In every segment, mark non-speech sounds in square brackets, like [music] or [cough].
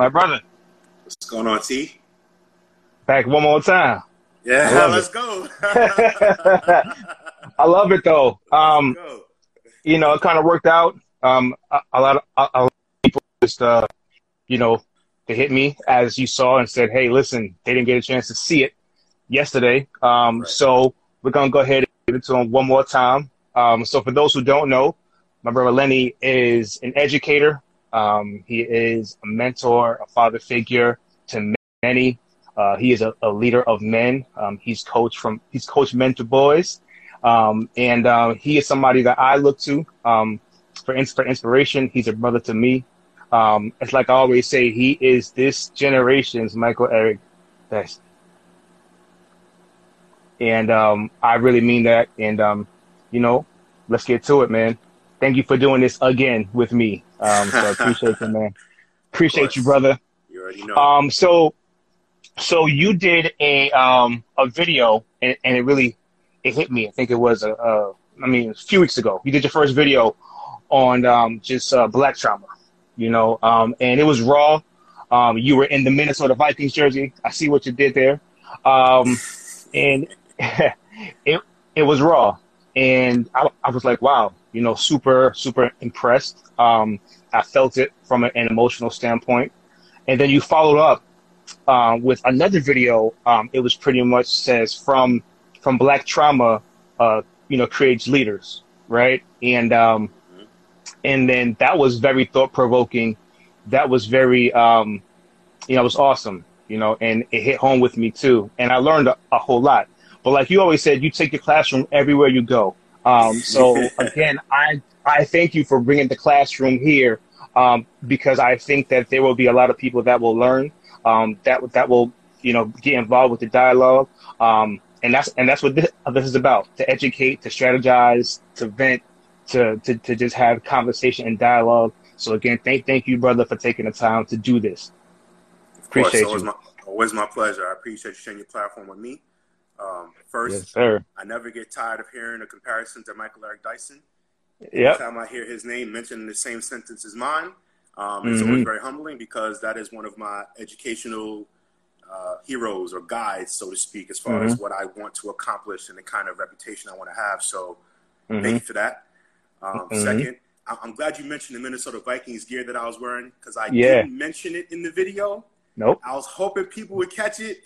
my brother. What's going on, T? Back one more time. Yeah, let's it. go. [laughs] I love it though. Um, you know, it kind of worked out. Um, a, a lot of a, a lot of people just, uh, you know, they hit me as you saw and said, "Hey, listen, they didn't get a chance to see it yesterday, um, right. so we're gonna go ahead and give it to them one more time." Um, so for those who don't know, my brother Lenny is an educator. Um, he is a mentor, a father figure to many. Uh, he is a, a, leader of men. Um, he's coached from he's coached mentor boys, um, and uh, he is somebody that I look to um, for for inspiration. He's a brother to me. Um, it's like I always say, he is this generation's Michael Eric Best, and um, I really mean that. And you know, let's get to it, man thank you for doing this again with me. Um, so [laughs] appreciate you, man. Appreciate you, brother. You already know. Um, so, so you did a um a video, and, and it really it hit me. I think it was a, a I mean a few weeks ago. You did your first video on um just uh, black trauma, you know, um, and it was raw. Um, you were in the Minnesota Vikings jersey. I see what you did there, um, and [laughs] it it was raw, and I, I was like, wow, you know, super, super impressed. Um, I felt it from an, emotional standpoint. And then you followed up uh, with another video. Um, it was pretty much says from from Black Trauma, uh, you know, creates leaders, right? And um, and then that was very thought provoking. That was very, um, you know, it was awesome, you know, and it hit home with me too. And I learned a, a whole lot. But like you always said, you take your classroom everywhere you go. Um, so [laughs] again, I I thank you for bringing the classroom here um, because I think that there will be a lot of people that will learn um, that that will you know get involved with the dialogue, um, and that's and that's what this, this is about: to educate, to strategize, to vent, to, to to just have conversation and dialogue. So again, thank thank you, brother, for taking the time to do this. Appreciate course, always you. My, always my pleasure. I appreciate you sharing your platform with me. Um, first, yes, sir. I never get tired of hearing a comparison to Michael Eric Dyson. Yep. Every time I hear his name mentioned in the same sentence as mine, um, it's mm-hmm. always very humbling because that is one of my educational uh, heroes or guides, so to speak, as far mm-hmm. as what I want to accomplish and the kind of reputation I want to have. So, mm-hmm. thank you for that. Um, mm-hmm. second, I'm glad you mentioned the Minnesota Vikings gear that I was wearing because I yeah. didn't mention it in the video. Nope. I was hoping people would catch it.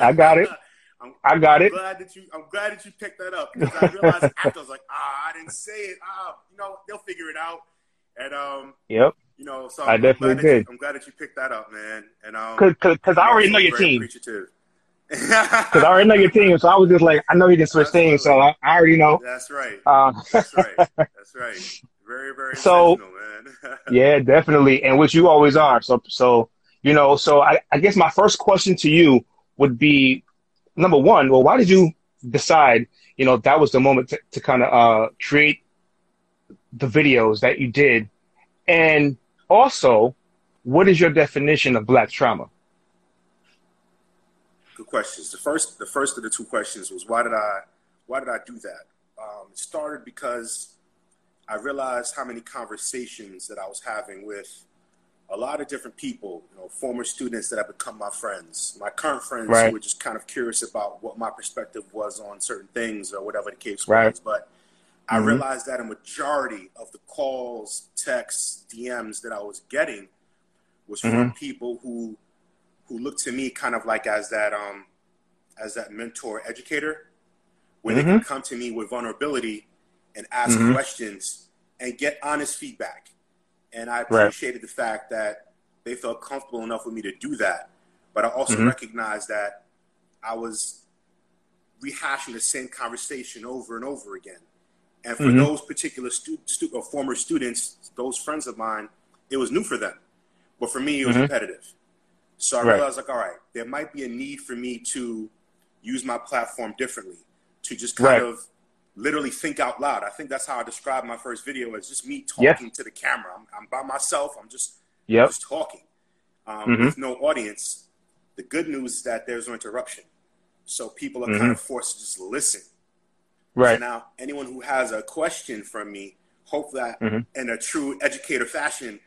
I got it. [laughs] I'm, I got I'm it. Glad that you. I'm glad that you picked that up because I realized [laughs] after I was like, ah, I didn't say it. Ah, you know, they'll figure it out. And um, yep. You know, so I'm, I definitely did. You, I'm glad that you picked that up, man. And um, because I already know your team. Because [laughs] I already know your team, so I was just like, I know he can switch Absolutely. teams, so I, I, already know. That's right. Uh, That's right. [laughs] That's right. Very, very so, man. yeah, definitely, and which you always are. So, so you know, so I, I guess my first question to you would be, number one, well, why did you decide, you know, that was the moment to, to kind of uh, create the videos that you did? And also, what is your definition of black trauma? Good questions. The first, the first of the two questions was why did I, why did I do that? Um, it started because I realized how many conversations that I was having with a lot of different people, you know, former students that have become my friends, my current friends right. who were just kind of curious about what my perspective was on certain things or whatever the case right. was. But mm-hmm. I realized that a majority of the calls, texts, DMs that I was getting was from mm-hmm. people who who looked to me kind of like as that um as that mentor educator, where mm-hmm. they can come to me with vulnerability and ask mm-hmm. questions and get honest feedback and I appreciated right. the fact that they felt comfortable enough with me to do that. But I also mm-hmm. recognized that I was rehashing the same conversation over and over again. And for mm-hmm. those particular stu-, stu- or former students, those friends of mine, it was new for them. But for me, it was mm-hmm. repetitive. So I right. realized, like, all right, there might be a need for me to use my platform differently, to just kind right. of literally think out loud. I think that's how I described my first video as just me talking to the camera. I'm, I'm, by myself. I'm just, yep. just talking um, mm-hmm. with no audience. The good news is that there's no interruption. So people are mm-hmm. kind of forced to just listen. Right. So now, anyone who has a question from me, hope that mm-hmm. in a true educator fashion,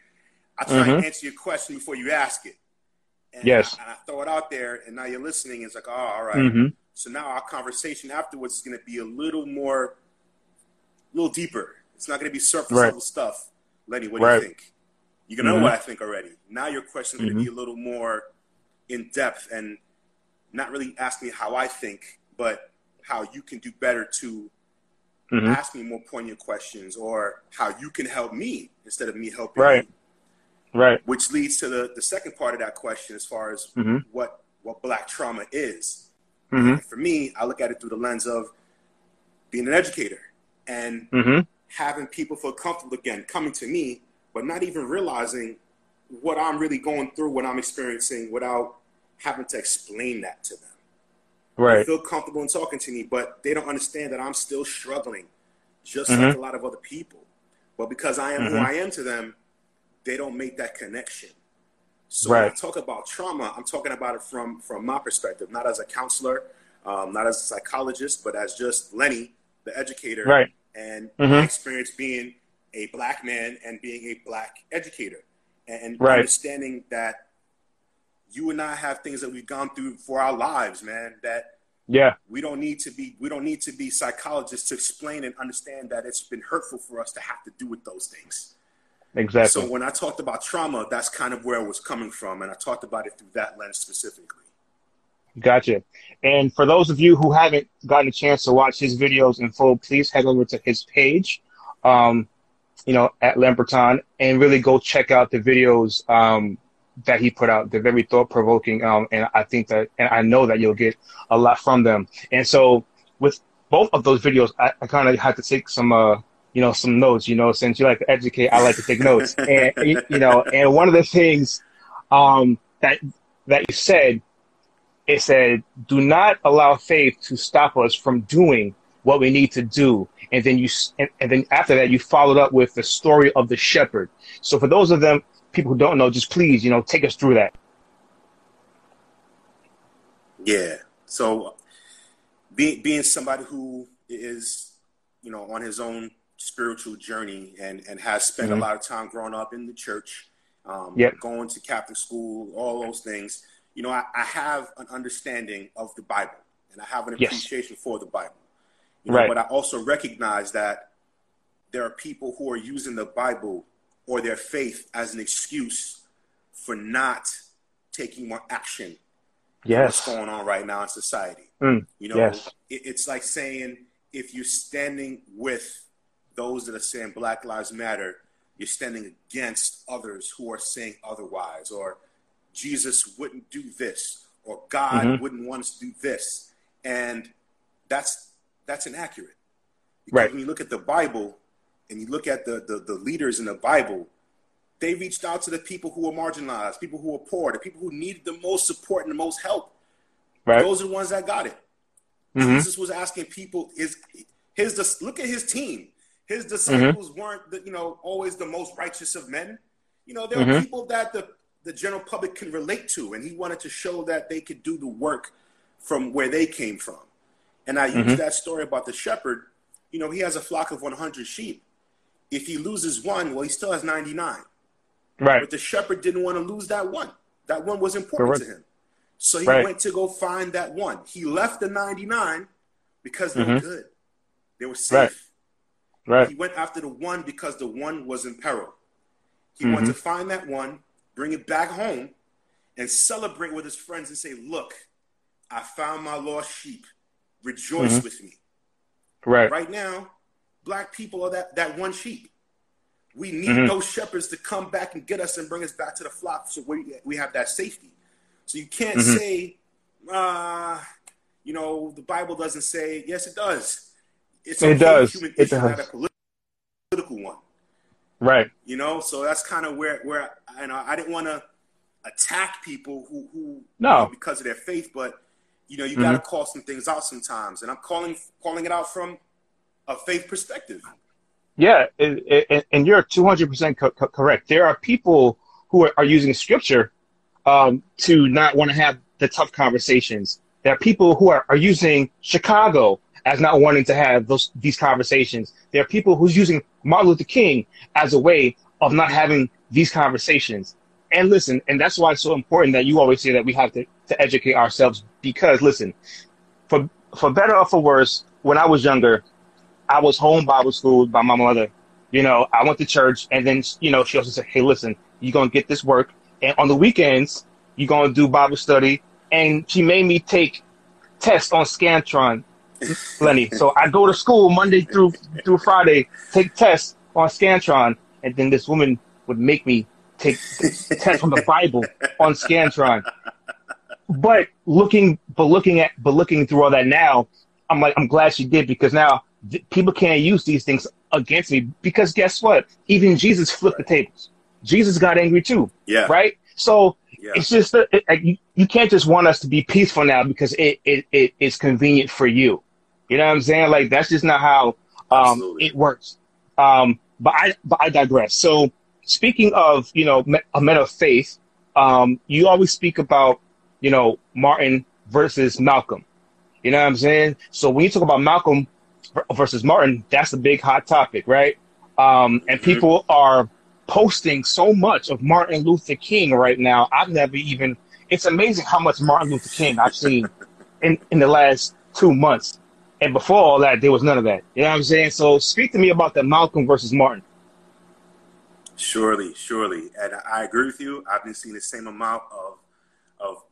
I try and mm-hmm. answer your question before you ask it. And Yes. I, and I throw it out there, and now you're listening. It's like, oh, all right. So now our conversation afterwards is going to be a little more, a little deeper. It's not going to be surface Right. level stuff. Lenny, what do you think? You're going to Mhm. know what I think already. Now your question's going to be a little more in depth and not really asking me how I think, but how you can do better to hmm ask me more poignant questions or how you can help me instead of me helping Right. you. Right. Which leads to the, the second part of that question as far as hmm what, what black trauma is. Hmm For me, I look at it through the lens of being an educator and hmm having people feel comfortable again coming to me, but not even realizing what I'm really going through, what I'm experiencing without having to explain that to them. They Right. feel comfortable in talking to me, but they don't understand that I'm still struggling, just Mhm. like a lot of other people. But because I am who Mhm. I am to them, they don't make that connection. So when I Right. talk about trauma, I'm talking about it from from my perspective, not as a counselor, um, not as a psychologist, but as just Lenny, the educator, Right. and Mhm. my experience being a black man and being a black educator, and Right. understanding that you and I have things that we've gone through for our lives, man. That Yeah. we don't need to be we don't need to be psychologists to explain and understand that it's been hurtful for us to have to do with those things. Exactly. So when I talked about trauma, that's kind of where it was coming from, and I talked about it through that lens specifically. Gotcha. And for those of you who haven't gotten a chance to watch his videos in full, please head over to his page, um, you know, at Lamberton, and really go check out the videos um, that he put out. They're very thought provoking, um, and I think that, and I know that you'll get a lot from them. And so, with both of those videos, I, I kind of had to take some, uh, you know, some notes. You know, since you like to educate, I like to take notes. And you know, and one of the things um, that that you said it said, "Do not allow faith to stop us from doing what we need to do." And then you, and, and then after that, you followed up with the story of the shepherd. So for those of them people who don't know, just please, you know, take us through that. Yeah. So being being somebody who is, you know, on his own spiritual journey and and has spent Mhm. a lot of time growing up in the church, um, Yep. going to Catholic school, all those things. You know, I, I have an understanding of the Bible and I have an Yes. appreciation for the Bible. You know, Right. But I also recognize that there are people who are using the Bible or their faith as an excuse for not taking more action Yes. what's going on right now in society. Mm, You know, yes. it, it's like saying if you're standing with those that are saying Black Lives Matter, you're standing against others who are saying otherwise, or Jesus wouldn't do this, or God Mhm. wouldn't want us to do this, and that's that's inaccurate. Because Right. when you look at the Bible and you look at the, the the leaders in the Bible, they reached out to the people who were marginalized, people who were poor, the people who needed the most support and the most help. Right. Those are the ones that got it. hmm Jesus was asking people is his look at his team. His disciples weren't the, you know always the most righteous of men. You know there are Mhm. people that the the general public can relate to, and he wanted to show that they could do the work from where they came from. And I use Mhm. that story about the shepherd. You know he has a flock of 100 sheep. If he loses one, well he still has 99. Right. But the shepherd didn't want to lose that one. That one was important Correct. to him. So he Right. went to go find that one. He left the 99 because they were Mhm. good. They were safe. Right. He went after the one because the one was in peril. He Mhm. wanted to find that one, bring it back home, and celebrate with his friends and say, Look, I found my lost sheep. Rejoice Mhm. with me. Right. Right now, black people are that, that one sheep. We need Mhm. those shepherds to come back and get us and bring us back to the flock so we, we have that safety. So you can't Mhm. say, uh, you know, the Bible doesn't say, yes, it does. It's It does. Human It issue, not a politi- political one. Right. You know, so that's kind of where where you know I didn't want to attack people who who No. you know, because of their faith, but you know you got to call some things out sometimes, and I'm calling calling it out from a faith perspective. Yeah, it, it, and you're 200% co- co- correct. There are people who are, are using scripture um, to not want to have the tough conversations. There are people who are, are using Chicago as not wanting to have those these conversations. There are people who's using Martin Luther King as a way of not having these conversations. and listen, and that's why it's so important that you always say that we have to, to educate ourselves because listen, for for better or for worse, when I was younger, I was home Bible school by my mother. You know, I went to church and then, you know, she also said, Hey, listen, you're gonna get this work and on the weekends you're gonna do Bible study and she made me take tests on Scantron, Lenny. so I go to school Monday through through Friday, take tests on Scantron, and then this woman would make me take tests from the Bible on Scantron. But looking, but looking at, but looking through all that now, I'm like, I'm glad she did because now th- people can't use these things against me because guess what? Even Jesus flipped the tables. Jesus got angry too. Yeah. Right. So Yeah. it's just that it, you, you can't just want us to be peaceful now because it, it, it it's convenient for you. You know what I'm saying? Like that's just not how um, it works. Um, but I but I digress. So speaking of you know me- a men of faith, um, you always speak about you know Martin versus Malcolm. You know what I'm saying? So when you talk about Malcolm versus Martin, that's a big hot topic, right? Um, and Mhm. people are posting so much of Martin Luther King right now. I've never even. It's amazing how much Martin Luther King I've seen in in the last two months. And before all that, there was none of that. You know what I'm saying? So speak to me about the Malcolm versus Martin. Surely, surely, and I agree with you. I've been seeing the same amount of of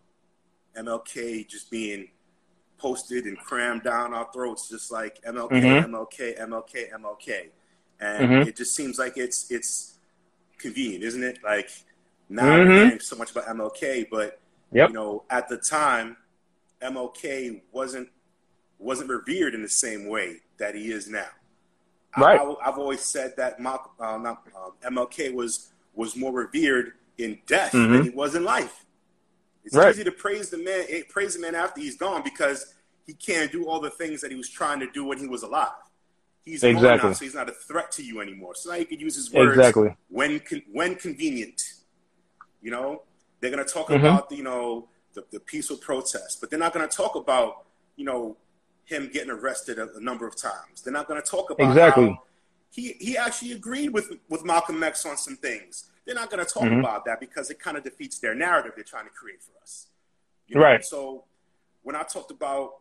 MLK just being posted and crammed down our throats, just like MLK, Mhm. MLK, MLK, MLK, and Mhm. it just seems like it's it's convenient, isn't it? Like now Mhm. hearing so much about MLK, but Yep. you know, at the time, MLK wasn't wasn't revered in the same way that he is now. Right. I, have always said that uh, not, um, MLK was was more revered in death Mhm. than he was in life. It's Right. easy to praise the man, eh, praise the man after he's gone because he can't do all the things that he was trying to do when he was alive. He's gone Exactly. now, so he's not a threat to you anymore. So now you can use his words Exactly. when con- when convenient. You know, they're going to talk Mhm. about the, you know the, the peaceful protest, but they're not going to talk about you know him getting arrested a, a number of times. They're not going to talk about Exactly. how he he actually agreed with with Malcolm X on some things. They're not going to talk Mhm. about that because it kind of defeats their narrative they're trying to create for us. You Right. So when I talked about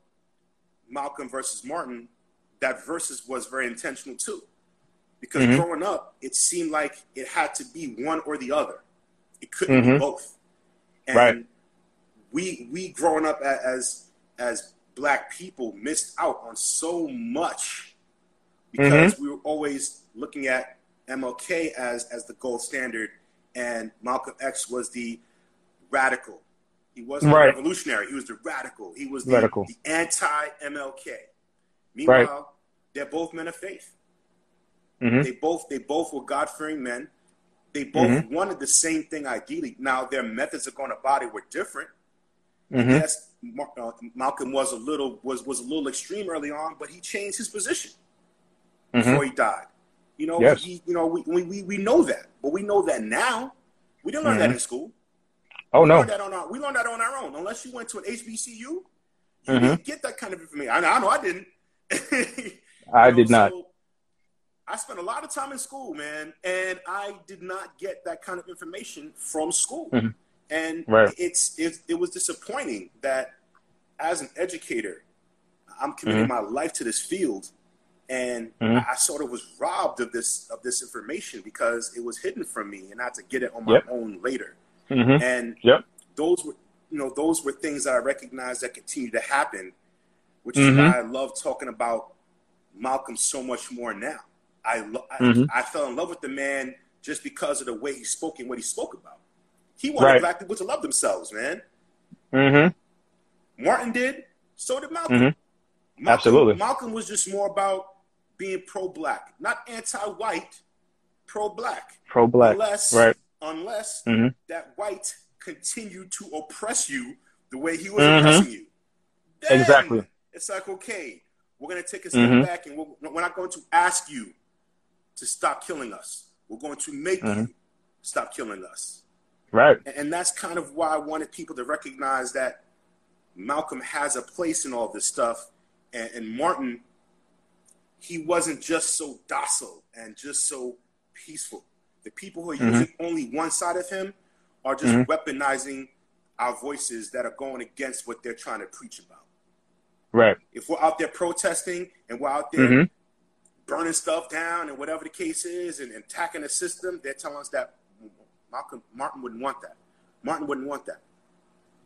Malcolm versus Martin, that versus was very intentional too. Because Mhm. growing up, it seemed like it had to be one or the other. It couldn't be Mhm. both. And Right. we we growing up as as black people missed out on so much because Mm-hmm. we were always looking at MLK as as the gold standard and Malcolm X was the radical. He wasn't Right. revolutionary. He was the radical. He was the, Radical. the anti MLK. Meanwhile, Right. they're both men of faith. Mhm. They both they both were God fearing men. They both Mm-hmm. wanted the same thing ideally. Now their methods of going about it were different. Mhm. Yes, Mar- uh, Malcolm was a little was was a little extreme early on, but he changed his position Mhm. before he died. You know, Yes. he, you know, we, we, we- know that, but we know that now. We didn't learn that Mhm. in school. Oh We no. learned that on our, we learned that on our own. Unless you went to an HBCU, you Mhm. didn't get that kind of information. I know, I, know I didn't. [laughs] I know, did not. so I spent a lot of time in school, man, and I did not get that kind of information from school. And Right. it's, it's it was disappointing that as an educator, I'm committing my life to this field, and Mhm. I, I sort of was robbed of this of this information because it was hidden from me, and I had to get it on my Yep. own later. Mhm. And Yep. those were you know those were things that I recognized that continue to happen, which is why I love talking about Malcolm so much more now. I, lo- I Mhm. I fell in love with the man just because of the way he spoke and what he spoke about. He wanted Right. black people to love themselves, man. Mhm. Martin did, so did Malcolm. Mhm. Malcolm Absolutely. Malcolm was just more about being pro-black, not anti-white, pro-black. Pro black. Unless, Right. unless Mhm. that white continued to oppress you the way he was Mhm. oppressing you. Then Exactly. It's like, okay, we're going to take a step Mhm. back and we're, we're not going to ask you to stop killing us. We're going to make Mhm. you stop killing us. Right. And, that's kind of why I wanted people to recognize that Malcolm has a place in all this stuff. And, and Martin, he wasn't just so docile and just so peaceful. The people who are Mhm. using only one side of him are just mm-hmm. weaponizing our voices that are going against what they're trying to preach about. Right. If we're out there protesting and we're out there mm-hmm. burning stuff down and whatever the case is and, and attacking the system, they're telling us that Malcolm Martin wouldn't want that. Martin wouldn't want that.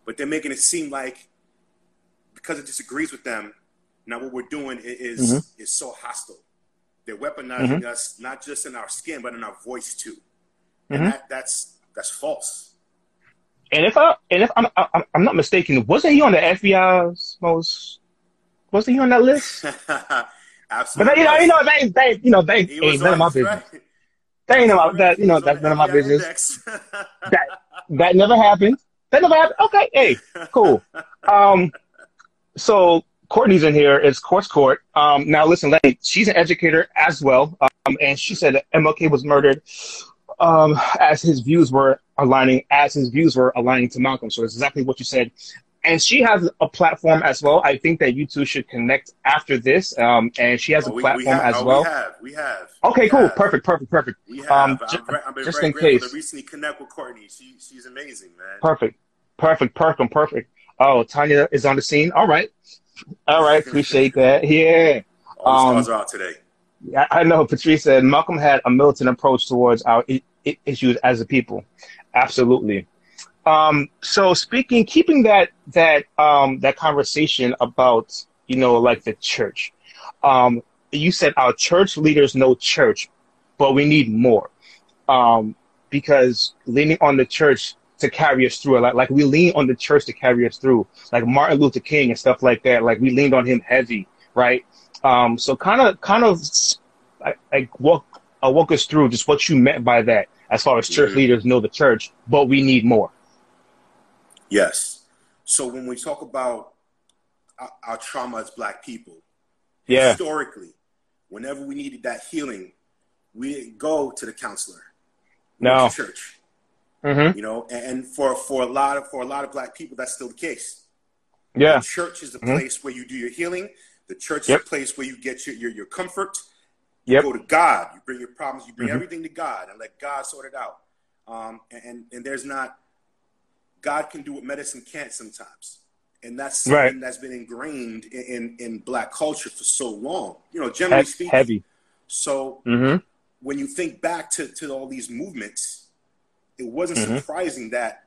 But they're making it seem like because it disagrees with them, now what we're doing is mm-hmm. is so hostile. They're weaponizing mm-hmm. us not just in our skin, but in our voice too. And mm-hmm. that, that's that's false. And if I and if I'm I'm I'm not mistaken, wasn't he on the FBI's most? Wasn't he on that list? [laughs] Absolutely. But you know, you know, they, they, you know, they ain't none of my business. Right. They ain't about that. You know, that's none of my business. that that never happened. That never happened. Okay, hey, cool. Um, so Courtney's in here. It's Course Court. Um, now listen, Lenny, she's an educator as well. Um, and she said that MLK was murdered um, as his views were aligning, as his views were aligning to Malcolm. So it's exactly what you said. And she has a platform as well. I think that you two should connect after this. Um, and she has oh, a platform we, we have, as oh, well. We have, we have. Okay, we cool, have. perfect, perfect, perfect. We have. Um, I'm, I'm just in case. To recently connect with Courtney. She, she's amazing, man. Perfect, perfect, perfect, perfect. Oh, Tanya is on the scene. All right, all right. Appreciate [laughs] that. Yeah. All the stars um, are out today. Yeah, I know. Patrice said Malcolm had a militant approach towards our I- I- issues as a people. Absolutely. Um, so speaking, keeping that that um, that conversation about you know like the church. Um, you said our church leaders know church, but we need more um, because leaning on the church to carry us through. Like like we lean on the church to carry us through. Like Martin Luther King and stuff like that. Like we leaned on him heavy, right? Um, so kind of kind of like walk uh, walk us through just what you meant by that as far as church mm-hmm. leaders know the church, but we need more. Yes. So when we talk about our, our trauma as Black people, yeah. historically, whenever we needed that healing, we didn't go to the counselor. We no. church. Mm-hmm. You know, and for for a lot of for a lot of Black people, that's still the case. Yeah. The church is the mm-hmm. place where you do your healing. The church yep. is the place where you get your your, your comfort. You yep. go to God. You bring your problems. You bring mm-hmm. everything to God and let God sort it out. Um, and and there's not God can do what medicine can't sometimes, and that's something right. that's been ingrained in, in, in black culture for so long. You know, generally speaking, heavy. So mm-hmm. when you think back to to all these movements, it wasn't mm-hmm. surprising that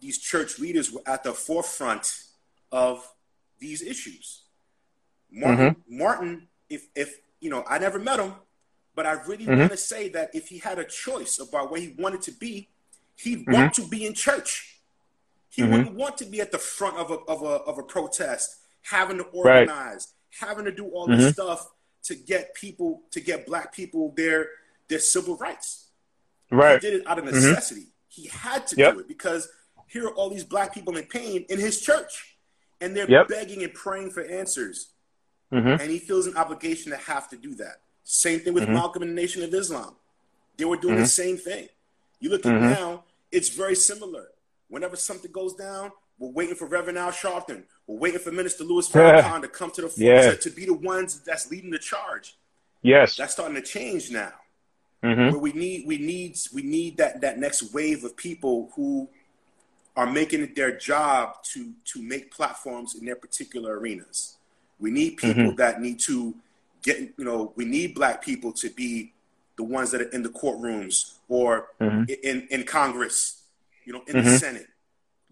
these church leaders were at the forefront of these issues. Martin, mm-hmm. Martin, if if you know, I never met him, but I really mm-hmm. want to say that if he had a choice about where he wanted to be, he'd mm-hmm. want to be in church. He mm-hmm. wouldn't want to be at the front of a, of a, of a protest, having to organize, right. having to do all this mm-hmm. stuff to get people, to get black people their, their civil rights. Right. He did it out of mm-hmm. necessity. He had to yep. do it because here are all these black people in pain in his church, and they're yep. begging and praying for answers. Mm-hmm. And he feels an obligation to have to do that. Same thing with mm-hmm. Malcolm and the Nation of Islam. They were doing mm-hmm. the same thing. You look at mm-hmm. now, it's very similar. Whenever something goes down, we're waiting for Reverend Al Sharpton. We're waiting for Minister Louis [laughs] Farrakhan to come to the front yeah. to, to, be the ones that's leading the charge. Yes, that's starting to change now. Mm-hmm. Where we need, we need, we need that that next wave of people who are making it their job to to make platforms in their particular arenas. We need people mm-hmm. that need to get, you know, we need black people to be the ones that are in the courtrooms or mm-hmm. in, in Congress, you know, in mm-hmm. the Senate,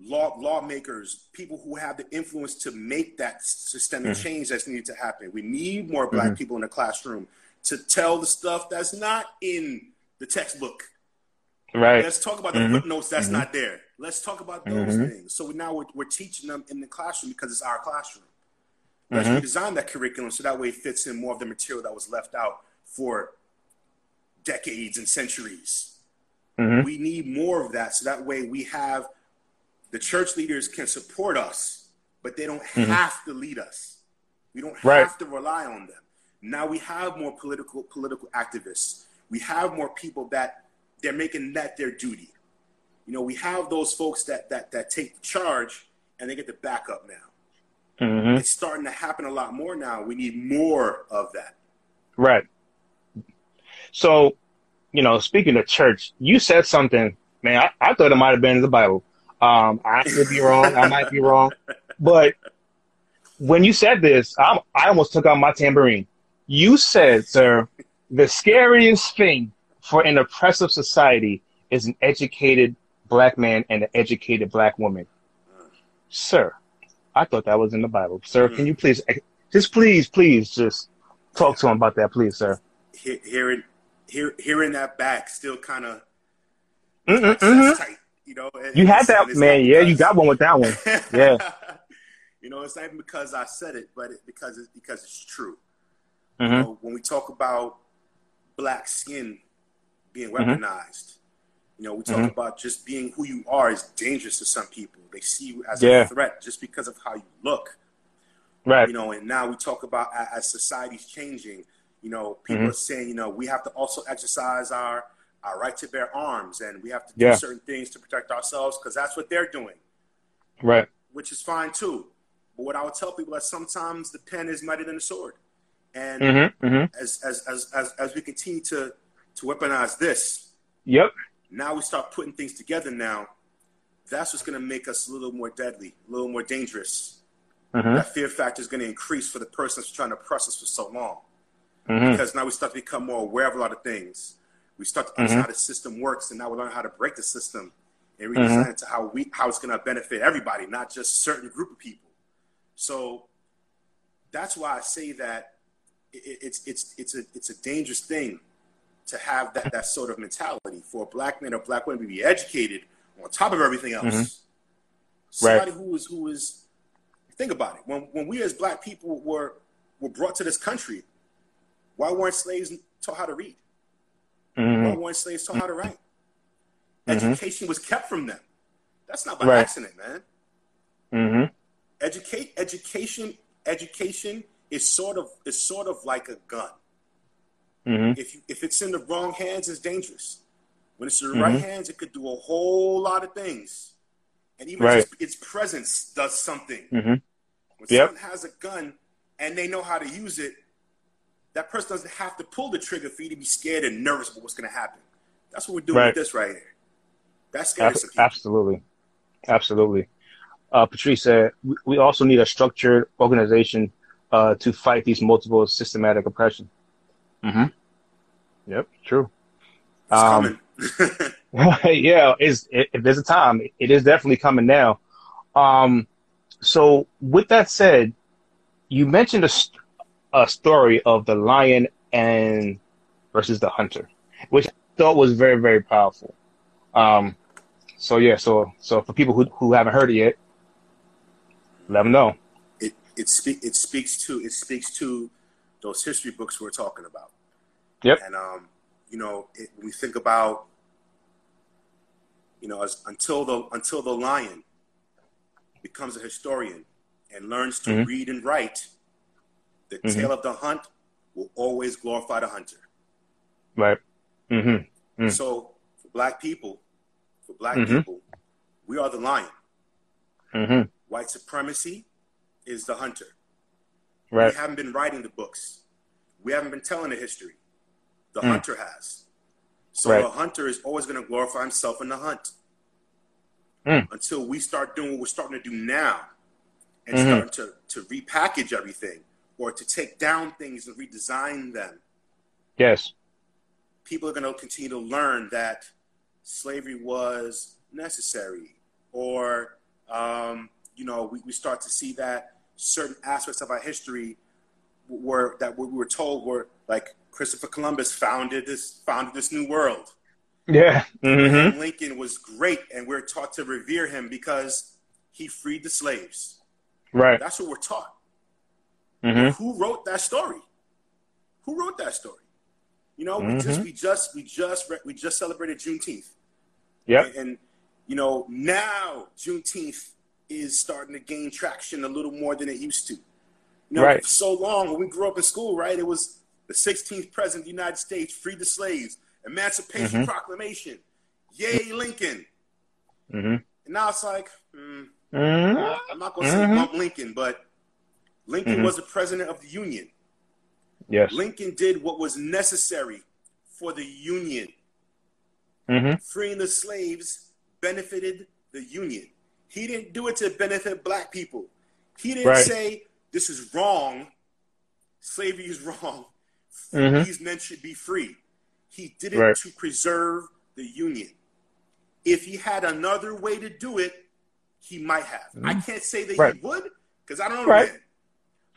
law lawmakers, people who have the influence to make that systemic mm-hmm. change that's needed to happen. We need more black mm-hmm. people in the classroom to tell the stuff that's not in the textbook. Right. Let's talk about the mm-hmm. footnotes that's not there. Let's talk about those things. So now we're, we're teaching them in the classroom because it's our classroom. Let's mm-hmm. redesign that curriculum so that way it fits in more of the material that was left out for decades and centuries. Mm-hmm. We need more of that so that way we have the church leaders can support us, but they don't mm-hmm. have to lead us. We don't right. have to rely on them. Now we have more political political activists. We have more people that they're making that their duty. You know, we have those folks that that that take the charge and they get the backup now. Mm-hmm. It's starting to happen a lot more now. We need more of that. Right. So, you know, speaking of church, you said something, man, I, I thought it might have been in the Bible. Um, I could be wrong. I might be wrong, but when you said this, I, I almost took out my tambourine. You said, sir, the scariest thing for an oppressive society is an educated black man and an educated black woman. Sir, I thought that was in the Bible. Sir, can you please, just please, please, just talk to him about that, please, sir. He- Hearing, hear, hearing that back still kind of mhm. tight, you know. and You had that, man. Yeah, you got one with that one. [laughs] Yeah. you know, it's not even because I said it, but it, because it's because it's true. hmm You know, when we talk about black skin being Mm-hmm. weaponized, you know, we talk about just being who you are is dangerous to some people. They see you as Yeah. a threat just because of how you look. Right. You know, and now we talk about as society's changing, you know, people Mhm. are saying, you know, we have to also exercise our our right to bear arms and we have to do Yeah. certain things to protect ourselves because that's what they're doing, Right. which is fine too. But what I would tell people is sometimes the pen is mightier than the sword. And hmm hmm as, as, as, as, as we continue to, to weaponize this, Yep. now we start putting things together now. That's what's going to make us a little more deadly, a little more dangerous. hmm That fear factor is going to increase for the person that's trying to oppress us for so long. Hmm Because now we start to become more aware of a lot of things. We start to understand Mm-hmm. how the system works, and now we learn how to break the system and redesign Mm-hmm. it to how we how it's going to benefit everybody, not just a certain group of people. So that's why I say that it, it- it's it's it's a it's a dangerous thing to have that that sort of mentality for a black man or black woman to be educated on top of everything else. Mhm. Somebody who is who is think about it. When when we as black people were were brought to this country, why weren't slaves taught how to read? hmm Why weren't slaves taught how to write? Mhm. Education was kept from them. That's not by Right. accident, man. hmm Educate education education is sort of is sort of like a gun. hmm If you, if it's in the wrong hands, it's dangerous. When it's in the Mhm. right hands, it could do a whole lot of things. And even Right. just its presence does something. hmm When Yep. someone has a gun and they know how to use it, that person doesn't have to pull the trigger for you to be scared and nervous about what's going to happen. That's what we're doing Right. with this right here. That's scary Ab- absolutely. Absolutely. Uh, Patrice said, "We- we also need a structured organization uh, to fight these multiple systematic oppression. hmm Yep, true. It's Um, coming. [laughs] [laughs] yeah, is if there's a time, it is definitely coming now. Um, so with that said, you mentioned a, st- a story of the lion and versus the hunter, which I thought was very very powerful. Um, so yeah, so so for people who who haven't heard it yet, let them know. it it, speak, it speaks to it speaks to those history books we're talking about. Yep. And um, you know, it, when we think about, you know, as until the until the lion becomes a historian and learns to Mhm. read and write, the Mhm. tale of the hunt will always glorify the hunter. Right. hmm Mm. So for black people, for black Mhm. people, we are the lion. hmm White supremacy is the hunter. Right. We haven't been writing the books. We haven't been telling the history. The Mm. hunter has. So Right. the hunter is always going to glorify himself in the hunt. Mm. Until we start doing what we're starting to do now and Mhm. starting to, to repackage everything or to take down things and redesign them, Yes. people are going to continue to learn that slavery was necessary or um, you know we, we start to see that certain aspects of our history were that we were told were like christopher columbus founded this founded this new world Yeah. hmm lincoln was great and we're taught to revere him because he freed the slaves Right. that's what we're taught hmm who wrote that story? Who wrote that story? You know, we just Mhm. we just we just we just celebrated Juneteenth, Yep. and, and you know now Juneteenth is starting to gain traction a little more than it used to. You know, Right. for so long when we grew up in school, right? It was the 16th president of the United States freed the slaves, Emancipation Mhm. Proclamation, yay Lincoln, hmm and now it's like. hmm, hmm I'm not going to say Mhm. bump Lincoln, but Lincoln Mhm. was the president of the Union. Yes. Lincoln did what was necessary for the Union. Mhm. Freeing the slaves benefited the Union. He didn't do it to benefit black people. He didn't Right. say this is wrong. Slavery is [laughs] wrong. Mhm. These men should be free. He did it Right. to preserve the Union. If he had another way to do it, he might have. I can't say that Mm-hmm. Right. he would because I don't know Right.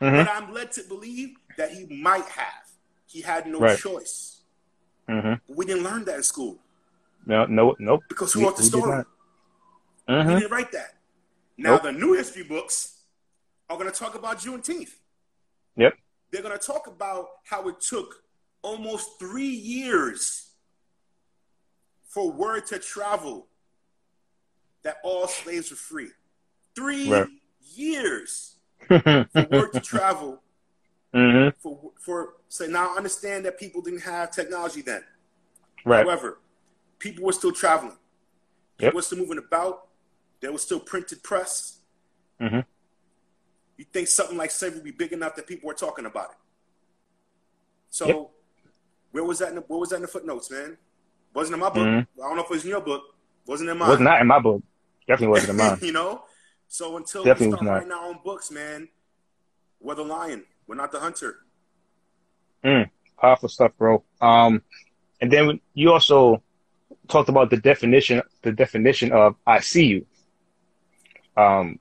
Man. Mhm. But I'm led to believe that he might have. He had no Right. choice. Mhm. But we didn't learn that in school No, no, nope. because who We- wrote the we did story? not. We didn't write that. Now Nope. the new history books are going to talk about Juneteenth. Yep. They're going to talk about how it took almost three years for word to travel that all slaves were free. Three Right. years [laughs] for work to travel Mhm. for for so now I understand that people didn't have technology then. Right. However, people were still traveling. People Yep. were still moving about. There was still printed press. Mm-hmm. You think something like slavery would be big enough that people were talking about it? So, Yep. where was that? In the, where was that in the footnotes, man? Wasn't in my book. Mhm. I don't know if it was in your book. Wasn't in mine. Was not in my book. Definitely wasn't in [laughs] mine. you know. So until Definitely we start writing our own books, man, we're the lion. We're not the hunter. Mm, powerful stuff, bro. Um, and then you also talked about the definition, the definition of "I see you," um,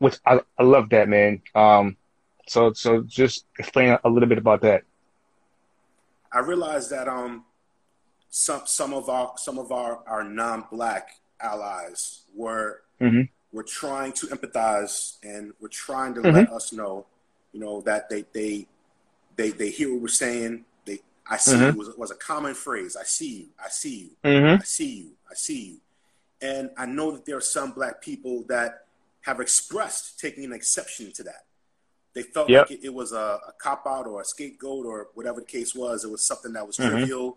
which I, I love that, man. Um, so so just explain a little bit about that. I realized that um some some of our some of our, our non-black allies were Mhm. Were trying to empathize and were trying to Mhm. let us know, you know, that they they they they hear what we're saying. They I see Mhm. you was, was a common phrase. I see you. I see you. Mm-hmm. I see you. I see you. And I know that there are some black people that have expressed taking an exception to that. They felt Yep. like it, it was a, a cop out or a scapegoat or whatever the case was. It was something that was Mhm. trivial.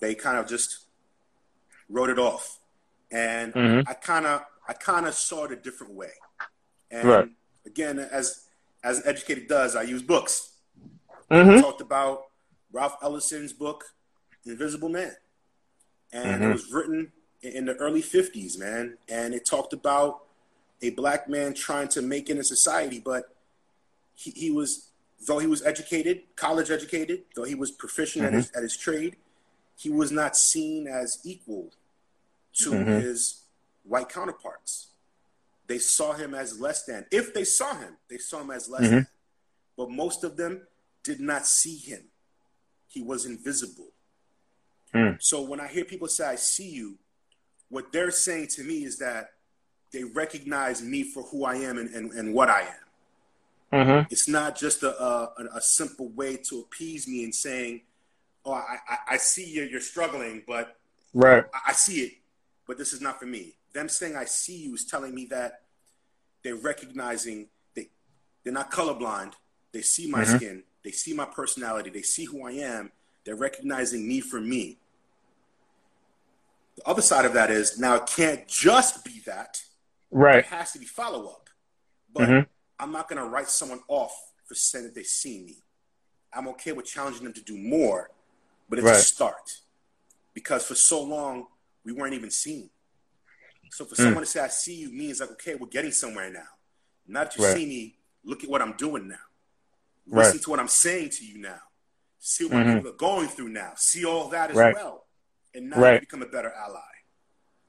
They kind of just wrote it off. And Mhm. I kind of I kind of saw it a different way. And Right. again, as as an educator does, I use books. Mm-hmm. Talked about Ralph Ellison's book, Invisible Man. And Mhm. it was written in the early 50s, man. And it talked about a black man trying to make it in society, but he, he was, though he was educated, college educated, though he was proficient at, his, at his trade, he was not seen as equal to Mhm. his white counterparts. They saw him as less than. If they saw him, they saw him as less Mhm. than. But most of them did not see him. He was invisible. Mm. So when I hear people say, I see you, what they're saying to me is that they recognize me for who I am and, and, and what I am. Mm-hmm. It's not just a, a, a simple way to appease me and saying, oh, I, I, I see you, you're struggling, but Right. I, I see it, but this is not for me. Them saying I see you is telling me that they're recognizing they they're not colorblind. They see my Mhm. skin, they see my personality, they see who I am. They're recognizing me for me. The other side of that is now it can't just be that. Right. It has to be follow up. But Mhm. I'm not going to write someone off for saying that they see me. I'm okay with challenging them to do more, but it's a start. Because for so long, we weren't even seen. So for Mm. someone to say, I see you means like, okay, we're getting somewhere now. Not that you Right. see me, look at what I'm doing now. Right. Listen to what I'm saying to you now. See what Mhm. people are going through now. See all that as Right. well. And now Right. you become a better ally.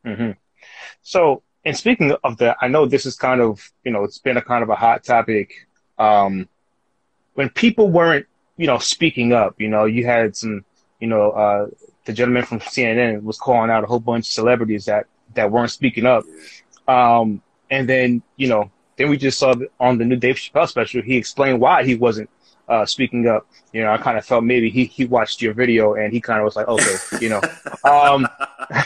hmm So, and speaking of that, I know this is kind of, you know, it's been a kind of a hot topic. Um, when people weren't, you know, speaking up, you know, you had some, you know, uh, the gentleman from CNN was calling out a whole bunch of celebrities that, that weren't speaking up. Um, and then, you know, then we just saw on the new Dave Chappelle special, he explained why he wasn't, uh, speaking up. You know, I kind of felt maybe he, he watched your video and he kind of was like, okay, you know, [laughs] um,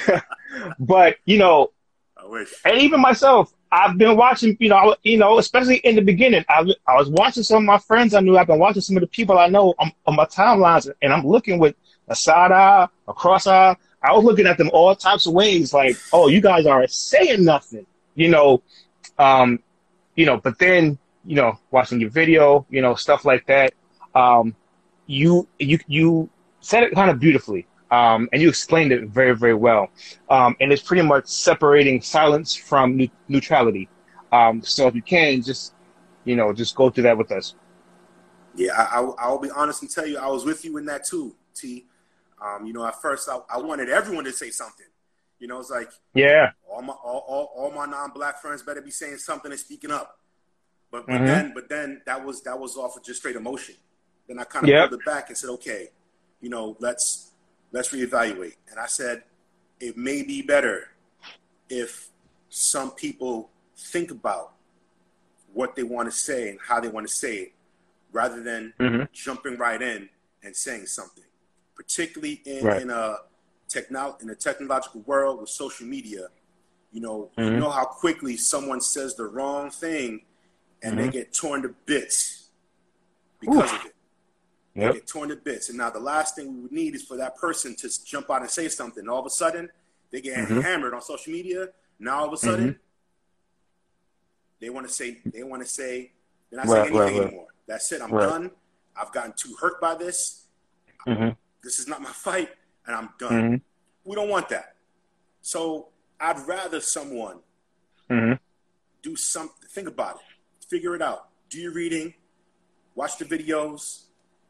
[laughs] but you know, and even myself, I've been watching, you know, you know, especially in the beginning, I, I was watching some of my friends I knew. I've been watching some of the people I know on, on my timelines, and I'm looking with a side eye, a cross eye. I was looking at them all types of ways, like, oh, you guys aren't saying nothing, you know, um, you know. But then, you know, watching your video, you know, stuff like that. Um, you you you said it kind of beautifully. Um, and you explained it very, very well. Um, and it's pretty much separating silence from ne- neutrality. Um, so if you can, just you know, just go through that with us. Yeah, I, I, will be honest and tell you, I was with you in that too, T. Um, you know, at first I, I wanted everyone to say something. You know, it's like yeah, all my all, all, all my non-black friends better be saying something and speaking up. But, but mm-hmm. then but then that was that was off of just straight emotion. Then I kind of yep. pulled it back and said, okay, you know, let's let's reevaluate. And I said, it may be better if some people think about what they want to say and how they want to say it, rather than mm-hmm. jumping right in and saying something. Particularly in, right. in a techno- in a technological world with social media, you know, mm-hmm. you know how quickly someone says the wrong thing and mm-hmm. they get torn to bits because Oof. of it. They yep. get torn to bits. And now the last thing we would need is for that person to jump out and say something. All of a sudden, they get mm-hmm. hammered on social media. Now all of a sudden, mm-hmm. they want to say they want to say they're not right, saying anything right, anymore. That's it. I'm done. I've gotten too hurt by this. Mm-hmm. This is not my fight, and I'm done. Mm-hmm. We don't want that. So I'd rather someone mm-hmm. do something. Think about it. Figure it out. Do your reading. Watch the videos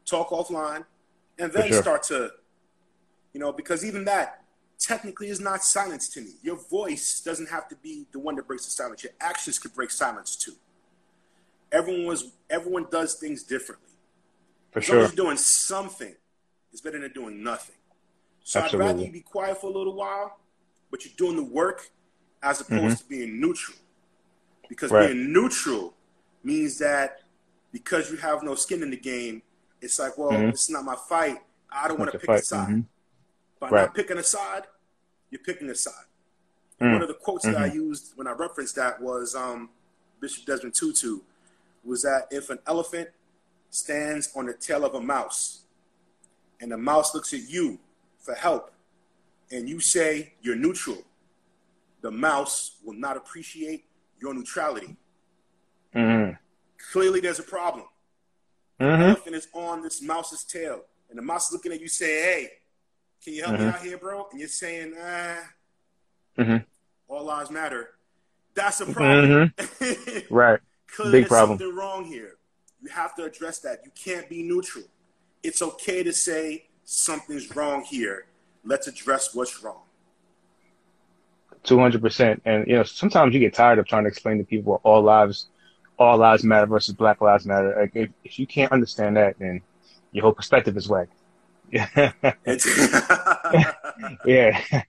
talk offline, and then sure. start to, you know, because even that technically is not silence to me. Your voice doesn't have to be the one that breaks the silence. Your actions could break silence too. Everyone was everyone does things differently. For as sure. As doing something, it's better than doing nothing. So Absolutely. I'd rather you be quiet for a little while, but you're doing the work as opposed mm-hmm. to being neutral. Because right. being neutral means that because you have no skin in the game, it's like, well, mm-hmm. this is not my fight. I don't want to pick fight. a side. Mm-hmm. By right. not picking a side, you're picking a side. Mm-hmm. One of the quotes that I mm-hmm. used when I referenced that was um, Bishop Desmond Tutu was that if an elephant stands on the tail of a mouse and the mouse looks at you for help and you say you're neutral, the mouse will not appreciate your neutrality. Mm-hmm. Clearly, there's a problem. Mm-hmm. Elephant is on this mouse's tail, and the mouse is looking at you, saying, "Hey, can you help mm-hmm. me out here, bro?" And you're saying, "Ah, all lives matter." That's a problem. Mm-hmm. [laughs] right. [laughs] Big problem. Something wrong here. You have to address that. You can't be neutral. It's okay to say something's wrong here. Let's address what's wrong. Two hundred percent. And you know, sometimes you get tired of trying to explain to people all lives all lives matter versus Black Lives Matter. Like if, if you can't understand that, then your whole perspective is whack. [laughs] yeah. [laughs]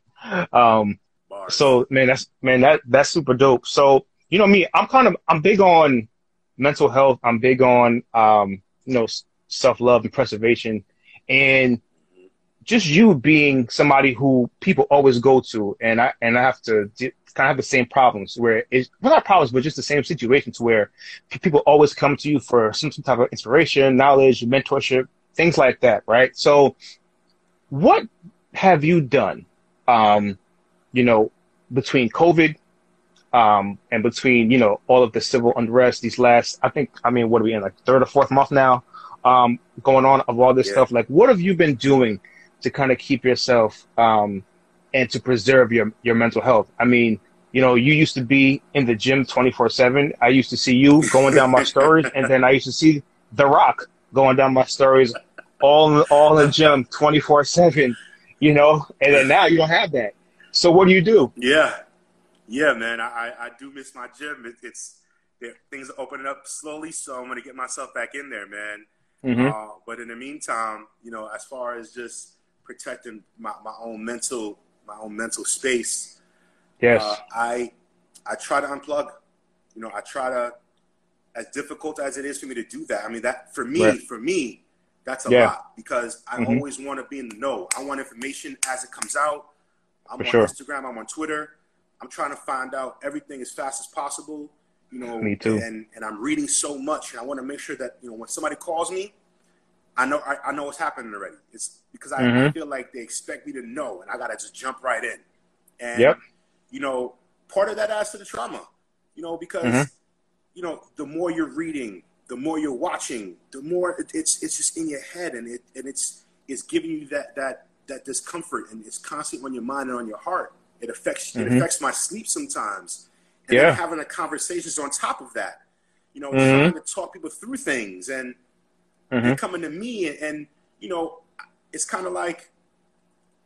Um, so man, that's man that that's super dope. So you know me, I'm kind of I'm big on mental health. I'm big on um, you know self love and preservation, and just you being somebody who people always go to, and I and I have to kind of have the same problems where it's well, not problems, but just the same situations where people always come to you for some, some type of inspiration, knowledge, mentorship, things like that, right? So, what have you done, um, you know, between COVID um, and between you know all of the civil unrest these last, I think, I mean, what are we in like third or fourth month now, um, going on of all this yeah. stuff? Like, what have you been doing to kind of keep yourself um, and to preserve your your mental health? I mean, you know, you used to be in the gym 24 7. I used to see you going down my stories, and then I used to see The Rock going down my stories all, all in the gym 24 7, you know, and then now you don't have that. So what do you do? Yeah. Yeah, man. I, I do miss my gym. It, it's things are opening up slowly, so I'm going to get myself back in there, man. Mm-hmm. Uh, but in the meantime, you know, as far as just protecting my, my own mental my own mental space, Yes. Uh, I I try to unplug. You know, I try to as difficult as it is for me to do that. I mean, that for me, right. for me, that's a yeah. lot because I mm-hmm. always want to be in the know. I want information as it comes out. I'm for on sure. Instagram. I'm on Twitter. I'm trying to find out everything as fast as possible. You know, me too. And and I'm reading so much, and I want to make sure that you know when somebody calls me, I know I, I know what's happening already. It's because I, mm-hmm. I, feel like they expect me to know, and I gotta just jump right in. And yep you know, part of that adds to the trauma, you know, because, mm-hmm. you know, the more you're reading, the more you're watching, the more it, it's, it's just in your head and it, and it's, it's giving you that, that, that discomfort and it's constant on your mind and on your heart. It affects it Mhm. affects my sleep sometimes. And Yeah. having a conversations on top of that. You know, Mhm. trying to talk people through things and Mhm. they're coming to me and, and you know, it's kind of like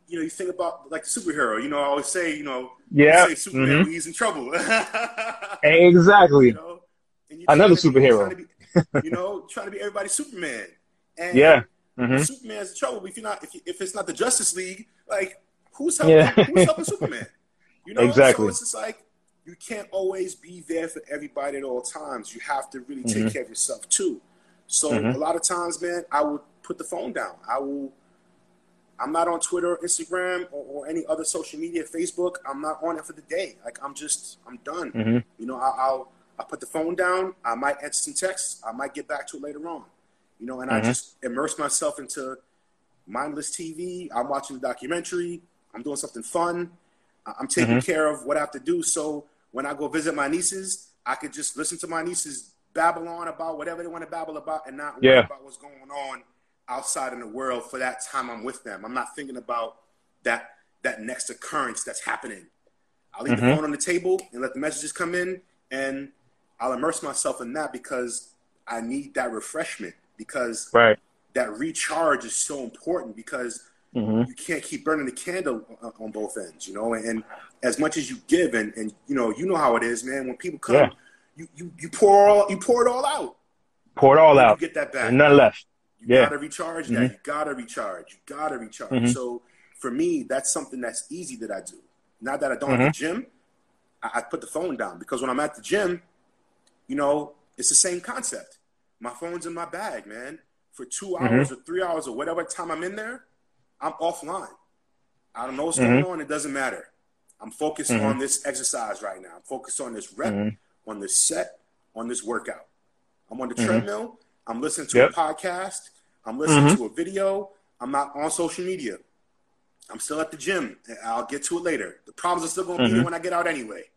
you know, you think about like the superhero. You know, I always say, you know, Yeah. say Superman Mhm. he's in trouble. [laughs] Exactly. you know, Another trying to be- superhero. be- you know, trying to be everybody's Superman. And Yeah. Mhm. Superman's in trouble. If you're not, if, you, if it's not the Justice League, like who's helping? Yeah. Who's helping Superman? You [laughs] know, Exactly. So it's just like you can't always be there for everybody at all times. You have to really take Mhm. care of yourself too. So Mhm. a lot of times, man, I would put the phone down. I will. I'm not on Twitter, Instagram, or, or any other social media, Facebook. I'm not on it for the day. Like I'm just, I'm done. Mhm. You know, I, I'll I put the phone down. I might answer some texts. I might get back to it later on. You know, and I Mhm. just immerse myself into mindless TV. I'm watching a documentary. I'm doing something fun. I'm taking Mhm. care of what I have to do. So when I go visit my nieces, I could just listen to my nieces babble on about whatever they want to babble about and not worry Yeah. about what's going on outside in the world for that time I'm with them. I'm not thinking about that that next occurrence that's happening. I'll leave Mhm. the phone on the table and let the messages come in, and I'll immerse myself in that because I need that refreshment because Right. that recharge is so important because Mhm. you can't keep burning the candle on- on both ends, you know. And, and as much as you give, and, and you know, you know how it is, man. When people come, Yeah. you, you you pour all you pour it all out. Pour it all out You get that back. And none left. You Yeah. gotta recharge that. Mhm. You gotta recharge. You gotta recharge. Mhm. So for me, that's something that's easy that I do. Now that I don't Mm-hmm. have the gym, I, I put the phone down because when I'm at the gym, you know, it's the same concept. My phone's in my bag, man. For 2 Mm-hmm. hours or three hours or whatever time I'm in there, I'm offline. I don't know what's going on. It doesn't matter. I'm focused Mhm. on this exercise right now. I'm focused on this rep, Mhm. on this set, on this workout. I'm on the Mhm. treadmill. I'm listening to Yep. a podcast. I'm listening Mhm. to a video. I'm not on social media. I'm still at the gym. I'll get to it later. The problems are still going to be there when I get out anyway.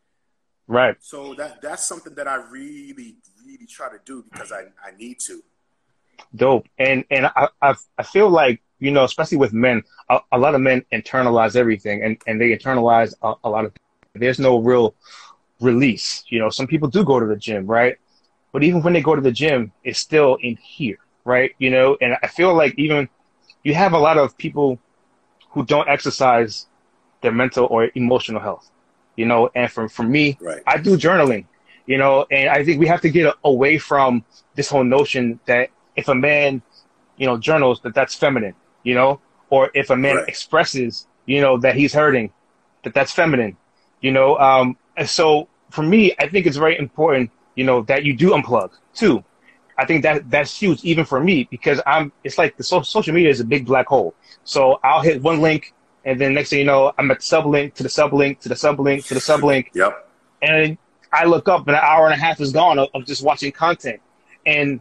Right. So that that's something that I really, really try to do because I, I need to. Dope. And and I I, I feel like you know, especially with men, a, a lot of men internalize everything, and and they internalize a, a lot of. There's no real release. You know, some people do go to the gym, right? But even when they go to the gym, it's still in here, right? You know, and I feel like even you have a lot of people who don't exercise their mental or emotional health. You know, and for for me, Right. I do journaling, you know, and I think we have to get away from this whole notion that if a man, you know, journals that that's feminine, you know, or if a man Right. expresses, you know, that he's hurting, that that's feminine, you know. Um, and so for me, I think it's very important, you know, that you do unplug too. I think that that's huge, even for me, because I'm. It's like the so- social media is a big black hole. So I'll hit one link, and then next thing you know, I'm at the sublink to the sublink to the sublink to the sublink, Yep. and I look up and an hour and a half is gone of, of just watching content, and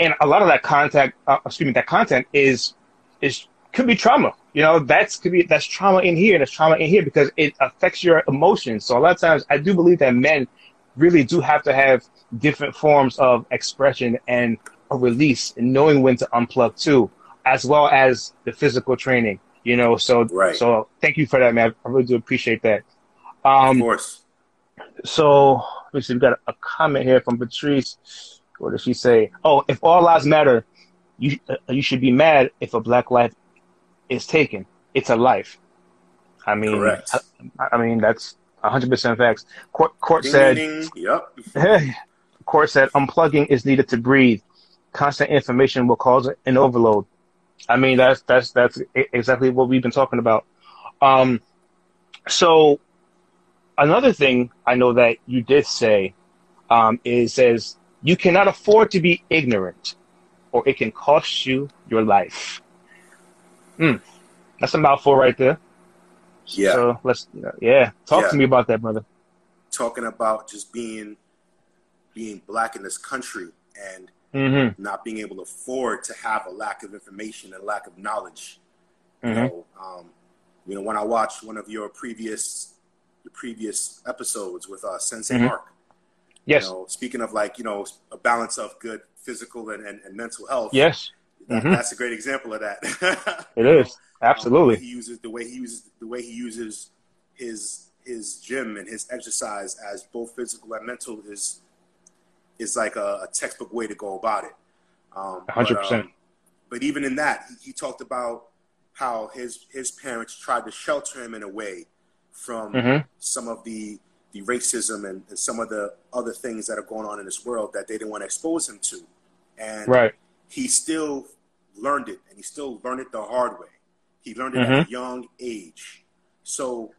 and a lot of that content, uh, excuse me, that content is is could be trauma. You know, that's could be that's trauma in here, and that's trauma in here because it affects your emotions. So a lot of times, I do believe that men really do have to have different forms of expression and a release, and knowing when to unplug too, as well as the physical training. You know, so Right. so thank you for that, man. I really do appreciate that. Of Um, course. so let me see. We got a comment here from Patrice. What does she say? Oh, if all lives matter, you uh, you should be mad if a black life is taken. It's a life. I mean, Correct. I, I mean that's 100 percent facts. Court, court Ding, said. ding. Yep. court said unplugging is needed to breathe. Constant information will cause an overload. I mean, that's that's that's exactly what we've been talking about. Um, so another thing I know that you did say um, is says you cannot afford to be ignorant, or it can cost you your life. Hmm, that's a mouthful right there. Yeah. So let's yeah, talk Yeah. to me about that, brother. Talking about just being being black in this country and Mm-hmm. not being able to afford to have a lack of information and lack of knowledge. You Mhm. know, um, you know, when I watched one of your previous your previous episodes with uh, Sensei Mhm. Mark, Yes. you know, speaking of like you know a balance of good physical and, and, and mental health. Yes. that- Mhm. that's a great example of that. [laughs] It is. Absolutely. Um, he uses the way he uses the way he uses his his gym and his exercise as both physical and mental is is like a, a textbook way to go about it. Um, Hundred um, percent. But even in that, he, he, talked about how his his parents tried to shelter him in a way from mm-hmm. some of the the racism and, and, some of the other things that are going on in this world that they didn't want to expose him to. And right. he still learned it, and he still learned it the hard way. He learned it mm-hmm. at a mm-hmm. young age. So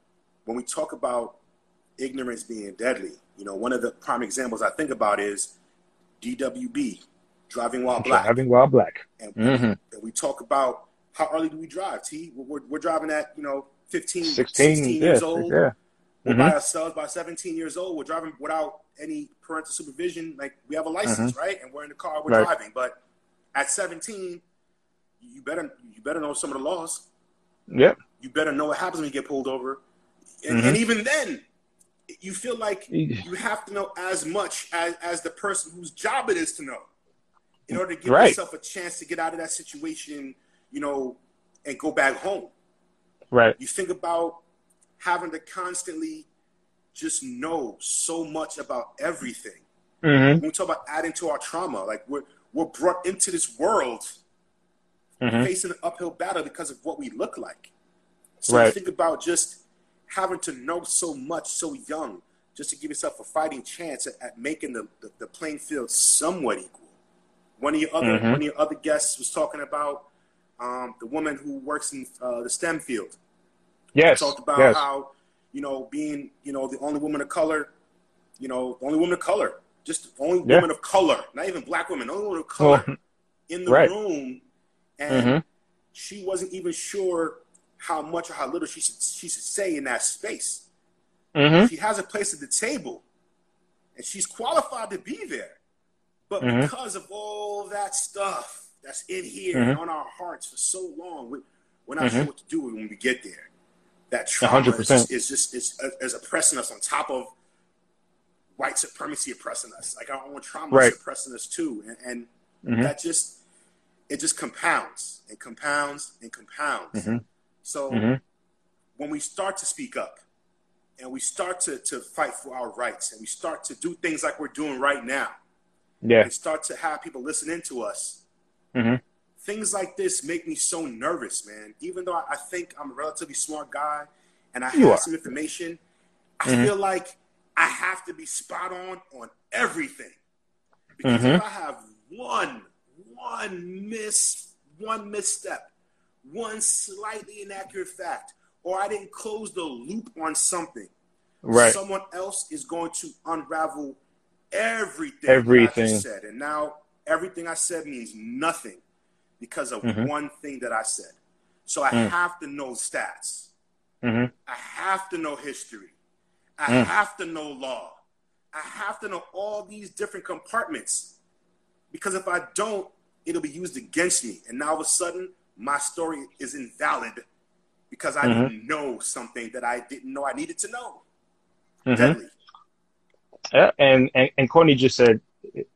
when we talk about ignorance being deadly, you know, one of the prime examples I think about is DWB, driving while black. Driving while black. And, mm-hmm. and we talk about how early do we drive? T, we're, we're driving at you know 15, 16, 16 years yeah, old. Yeah. We're mm-hmm. by ourselves by 17 years old. We're driving without any parental supervision. Like we have a license, mm-hmm. right? And we're in the car, we're right. driving. But at 17, you better you better know some of the laws. Yep. You better know what happens when you get pulled over. And, mm-hmm. and even then, you feel like you have to know as much as, as the person whose job it is to know in order to give right. yourself a chance to get out of that situation, you know, and go back home. Right. You think about having to constantly just know so much about everything. Mm-hmm. When we talk about adding to our trauma, like we're we're brought into this world mm-hmm. facing an uphill battle because of what we look like. So right. think about just having to know so much so young just to give yourself a fighting chance at, at making the, the, the, playing field somewhat equal. One of your other mm-hmm. one of your other guests was talking about um, the woman who works in uh, the STEM field. Yes. talked about yes. how you know being you know the only woman of color, you know the only woman of color, just the only yeah. woman of color, not even black woman, only woman of color well, [laughs] in the right. room, and mm-hmm. she wasn't even sure how much or how little she should she should say in that space. Mm-hmm. She has a place at the table, and she's qualified to be there. But mm-hmm. because of all that stuff that's in here mm-hmm. and on our hearts for so long, we, are not sure mm-hmm. what to do when we get there. That trauma 100%. is just, is just is, is oppressing us on top of white supremacy oppressing us. Like our own trauma right. is oppressing us too, and, and mm-hmm. that just it just compounds and compounds and compounds. Mm-hmm. So mm-hmm. when we start to speak up and we start to, to fight for our rights and we start to do things like we're doing right now, yeah, and start to have people listening to us, mm-hmm. Things like this make me so nervous, man. Even though I think I'm a relatively smart guy and I have some information, I mm-hmm. feel like I have to be spot on on everything. Because if mm-hmm. I have one, one miss, one misstep, one slightly inaccurate fact or I didn't close the loop on something, right. someone else is going to unravel everything, everything. I said. And now everything I said means nothing because of mm-hmm. one thing that I said. So I mm. have to know stats. Mm-hmm. I have to know history. I mm. have to know law. I have to know all these different compartments because if I don't, it'll be used against me. And now all of a sudden, my story is invalid because I mm-hmm. didn't know something that I didn't know I needed to know. Mm-hmm. Deadly. Yeah, and, and and Courtney just said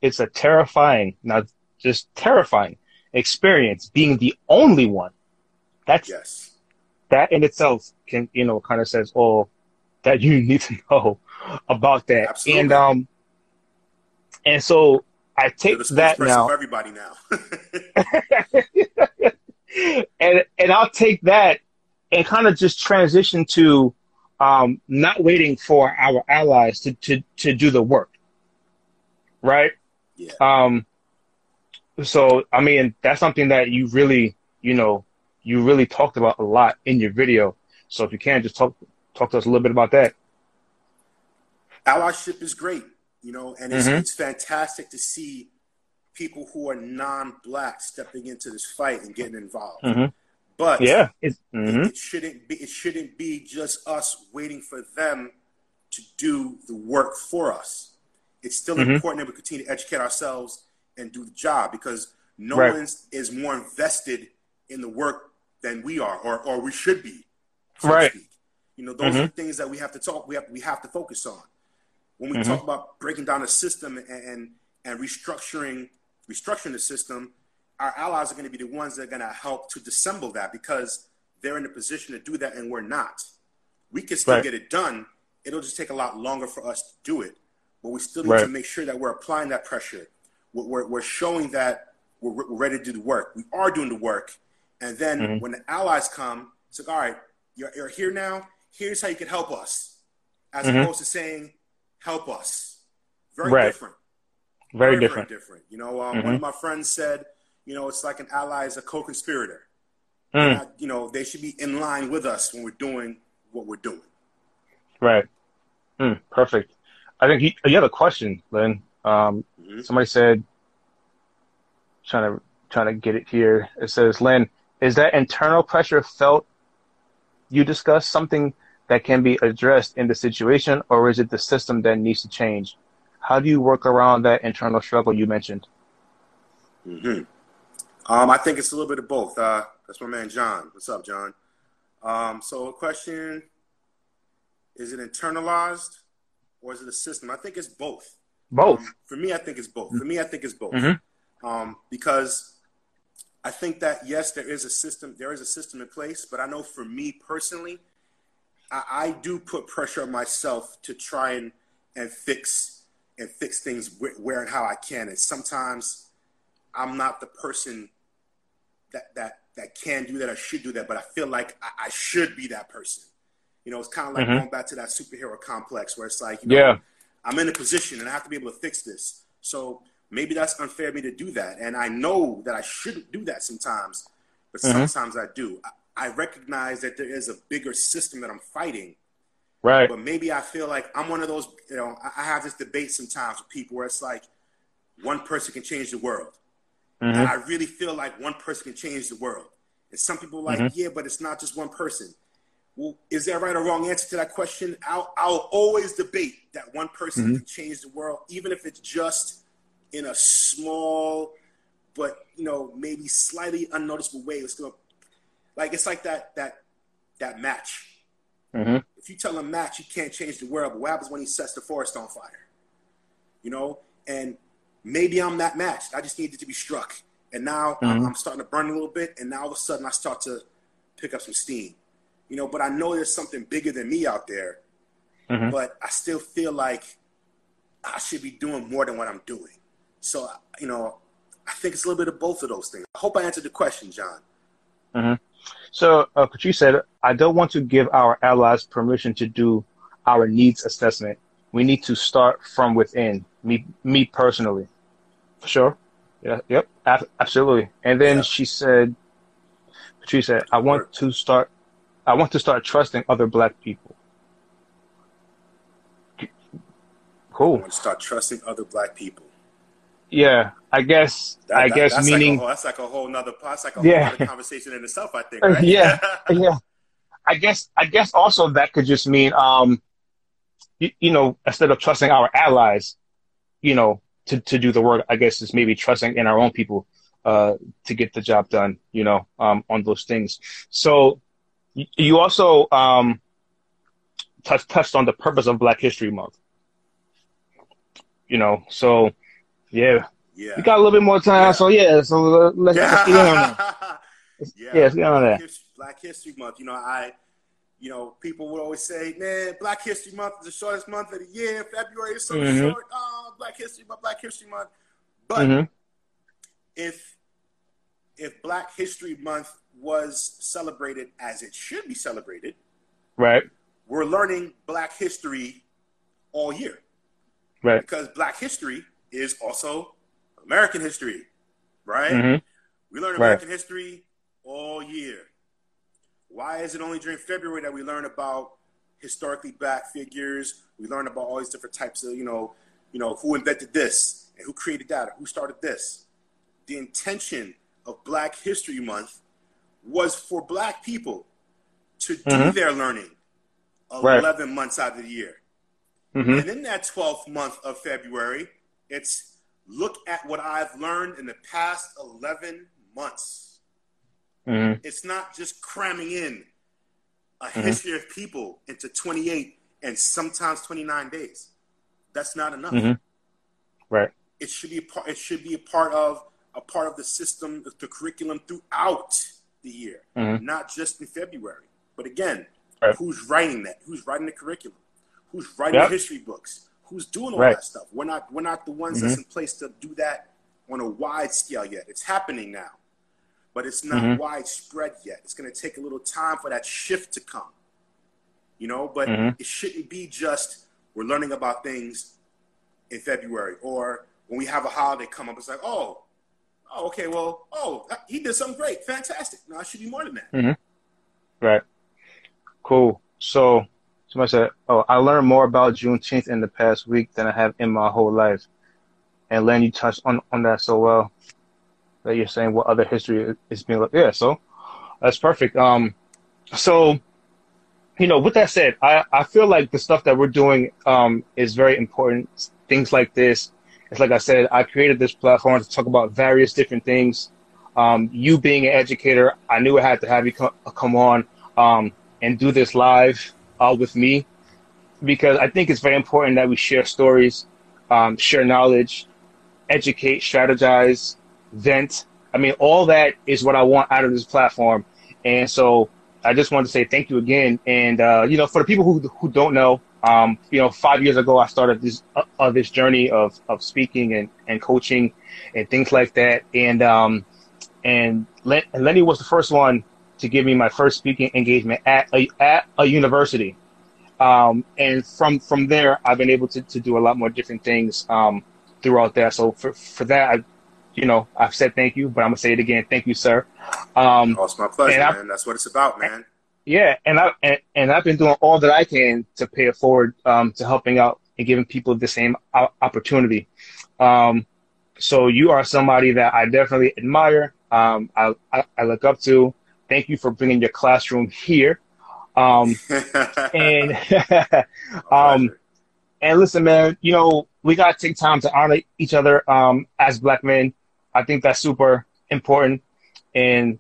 it's a terrifying, not just terrifying experience being the only one. That's yes. That in itself can you know kind of says all that you [laughs] need to know about that. Absolutely. And um and so I take that now. For everybody now. [laughs] and and I'll take that and kind of just transition to um, not waiting for our allies to, to, to do the work. Right? Yeah. Um, so, I mean, that's something that you really, you know, you really talked about a lot in your video. So if you can, just talk talk to us a little bit about that. Allyship is great, you know, and it's, mm-hmm. it's fantastic to see people who are non-black stepping into this fight and getting involved. Mm-hmm. But yeah, mm-hmm. it, it, shouldn't be. It shouldn't be just us waiting for them to do the work for us. It's still mm-hmm. important that we continue to educate ourselves and do the job because no right. one is more invested in the work than we are, or or we should be. So right. You know, those mm-hmm. are things that we have to talk. We have we have to focus on when we mm-hmm. talk about breaking down the system and, and and restructuring restructuring the system our allies are going to be the ones that are going to help to dissemble that because they're in a position to do that and we're not. We can still Right. get it done. It'll just take a lot longer for us to do it. But we still need Right. to make sure that we're applying that pressure. We're, we're, we're showing that we're, we're ready to do the work. We are doing the work. And then Mhm. when the allies come, it's like, all right, you're, you're here now. Here's how you can help us. As Mhm. opposed to saying, help us. Very Right. different. Very different. Very different. You know, um, Mhm. one of my friends said, you know, it's like an ally is a co-conspirator. Mm, you know, they should be in line with us when we're doing what we're doing. right. Mm, perfect. I think you, you have a question, Lynn. Um, Mhm. somebody said, trying to trying to get it here. It says, Lynn, is that internal pressure felt? You discussed something that can be addressed in the situation, or is it the system that needs to change? How do you work around that internal struggle you mentioned? hmm Um, I think it's a little bit of both. Uh, that's my man John. What's up, John? Um, so, a question: Is it internalized or is it a system? I think it's both. Both. Um, for me, I think it's both. For me, I think it's both. Mhm. Um, because I think that yes, there is a system. There is a system in place, but I know for me personally, I, I do put pressure on myself to try and and fix and fix things wh- where and how I can. And sometimes I'm not the person that that that can do that I should do that, but I feel like I, I should be that person. You know, it's kind of like Mhm. going back to that superhero complex where it's like, you know, Yeah. I'm in a position and I have to be able to fix this. So maybe that's unfair of me to do that. And I know that I shouldn't do that sometimes, but Mhm. sometimes I do. I, I recognize that there is a bigger system that I'm fighting, Right. but maybe I feel like I'm one of those, you know, I, I have this debate sometimes with people where it's like one person can change the world. And hmm I really feel like one person can change the world. And some people are like, Mhm. yeah, but it's not just one person. Well, is there a right or wrong answer to that question? I'll, I'll always debate that one person Mhm. can change the world, even if it's just in a small, but you know, maybe slightly unnoticeable way. It's gonna, like it's like that that that match. hmm If you tell a match he can't change the world, but what happens when he sets the forest on fire? You know, and maybe I'm that match. I just needed to be struck, and now I'm, Mhm. I'm starting to burn a little bit, and now all of a sudden I start to pick up some steam. You know, but I know there's something bigger than me out there, Mhm. but I still feel like I should be doing more than what I'm doing. So, you know, I think it's a little bit of both of those things. I hope I answered the question, John. So, uh, Patrice said, I don't want to give our allies permission to do our needs assessment. We need to start from within. Me, me personally. For sure. Yeah. Yep. Ab- absolutely. And then Yeah. she said, Patrice said, I want to start. I want to start trusting other black people. Cool. I want to start trusting other black people. Yeah. I guess. That- I that- guess that's meaning. like whole, that's like a whole nother that's like a Yeah. whole other conversation in itself. I think. [laughs] Right? yeah. [laughs] yeah. I guess I guess also that could just mean um you, you know, instead of trusting our allies, you know, to, to do the work, I guess is maybe trusting in our own people uh to get the job done, you know, um on those things. So you also um touched touched on the purpose of Black History Month. You know, so yeah, yeah. we got a little bit more time, Yeah. so yeah, so let's, [laughs] let's get on that. yeah. Yeah, get on that. Black History Month. You know, I, you know, people would always say, "Man, Black History Month is the shortest month of the year. February is so Mhm. short. Oh, Black History Month, Black History Month." But hmm if if Black History Month was celebrated as it should be celebrated, Right, we're learning Black history all year right. because Black history is also American history, right? hmm We learn Right. American history all year. Why is it only during February that we learn about historically black figures? We learn about all these different types of, you know, you know, who invented this and who created that, or who started this. The intention of Black History Month was for black people to do Mhm. their learning Right. 11 months out of the year. hmm And in that 12th month of February, it's look at what I've learned in the past 11 months. hmm It's not just cramming in a Mhm. history of people into 28 and sometimes 29 days. That's not enough. hmm Right. It should be a part, it should be a part of a part of the system, the curriculum throughout the year, Mhm. not just in February. But again, Right. who's writing that? Who's writing the curriculum? Who's writing Yep. history books? Who's doing all Right. that stuff? We're not we're not the ones that's in place to do that on a wide scale yet. It's happening now, but it's not Mhm. widespread yet. It's going to take a little time for that shift to come. You know, but Mhm. it shouldn't be just we're learning about things in February or when we have a holiday come up. It's like, oh, oh, okay, well, oh, he did something great, fantastic. No, it should be more than that. Right. Cool. So somebody said, "Oh, I learned more about Juneteenth in the past week than I have in my whole life." And Len, you touched on on that so well. That you're saying what other history is being looked. Yeah. So that's perfect. Um. So, you know, with that said, I I feel like the stuff that we're doing um is very important. Things like this. It's like I said, I created this platform to talk about various different things. Um, you being an educator, I knew I had to have you come, come on um, and do this live uh, with me because I think it's very important that we share stories, um, share knowledge, educate, strategize, vent. I mean, all that is what I want out of this platform. And so I just wanted to say thank you again. And, uh, you know, for the people who, who don't know, um, you know, five years ago, I started this, uh, uh, this journey of, of speaking and, and coaching and things like that. And, um, and Len- and Lenny was the first one to give me my first speaking engagement at a, at a university. Um, and from, from there, I've been able to, to do a lot more different things, um, throughout that. So for, for that, I, you know, I've said thank you, but I'm gonna say it again. Thank you, sir. Um, Oh, it's my pleasure, man. That's what it's about, man. Yeah, and I and, and I've been doing all that I can to pay it forward um, to helping out and giving people the same o- opportunity. Um, so you are somebody that I definitely admire. Um, I, I I look up to. Thank you for bringing your classroom here. Um, [laughs] and [laughs] um, and listen, man, you know, we got to take time to honor each other um, as black men. I think that's super important. And,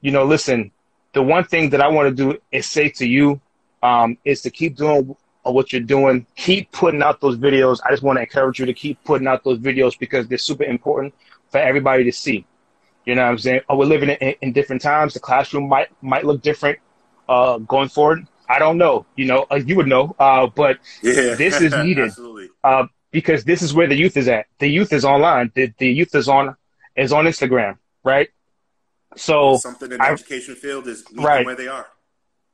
you know, listen, the one thing that I want to do is say to you um, is to keep doing what you're doing. Keep putting out those videos. I just want to encourage you to keep putting out those videos because they're super important for everybody to see. You know what I'm saying? Oh, we're living in, in different times. The classroom might might look different uh, going forward. I don't know. You know, uh, you would know. Uh, but yeah, [laughs] this is needed. Uh, because this is where the youth is at. The youth is online. The, the youth is on is on Instagram, right? So Something in the I- education field is Right. them where they are.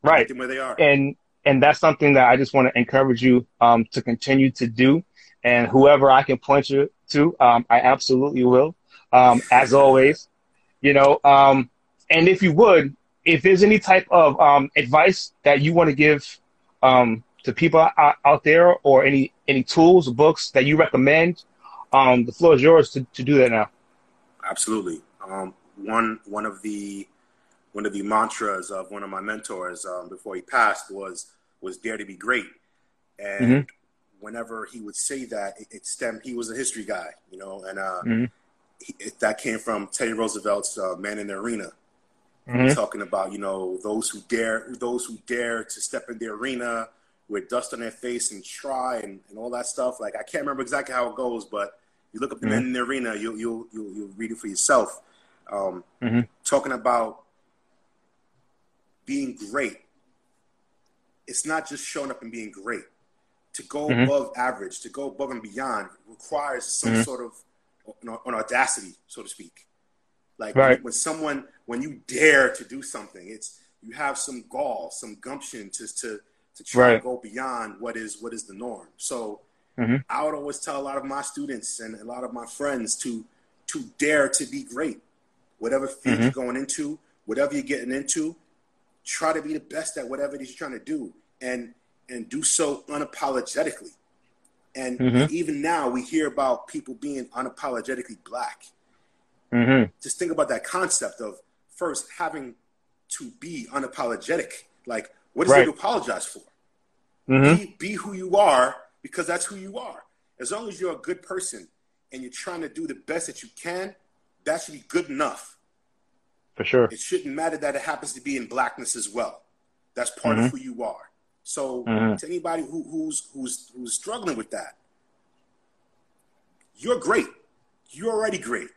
Right, where they are. and and that's something that I just want to encourage you um, to continue to do. And whoever I can point you to, um, I absolutely will. Um, as always, you know. Um, and if you would, if there's any type of um, advice that you want to give um, to people out, out there, or any any tools, books that you recommend, um, the floor is yours to, to do that now. Absolutely. Um, one one of the one of the mantras of one of my mentors um, before he passed was was dare to be great, and Mhm. whenever he would say that, it, it stemmed. He was a history guy, you know, and uh, Mhm. he, it, that came from Teddy Roosevelt's uh, "Man in the Arena," Mhm. talking about you know those who dare those who dare to step in the arena with dust on their face and try and, and all that stuff. Like I can't remember exactly how it goes, but you look up the men in the arena, you'll you'll you'll, you'll read it for yourself. Um, Mhm. Talking about being great, it's not just showing up and being great. To go Mhm. above average, to go above and beyond, requires some Mhm. sort of an an audacity, so to speak. Like Right. when, when someone, when you dare to do something, it's you have some gall, some gumption to to to try Right. to go beyond what is what is the norm. So Mhm. I would always tell a lot of my students and a lot of my friends to to dare to be great. Whatever field Mhm. you're going into, whatever you're getting into, try to be the best at whatever it is you're trying to do, and and do so unapologetically. And Mhm. even now, we hear about people being unapologetically black Mhm. just think about that concept of first having to be unapologetic. Like, what is there Right. to apologize for? Mhm. Be, be who you are because that's who you are. As long as you're a good person and you're trying to do the best that you can, that should be good enough. For sure. It shouldn't matter that it happens to be in blackness as well. That's part Mhm. of who you are. So, Mhm. to anybody who, who's who's who's struggling with that, you're great. You're already great.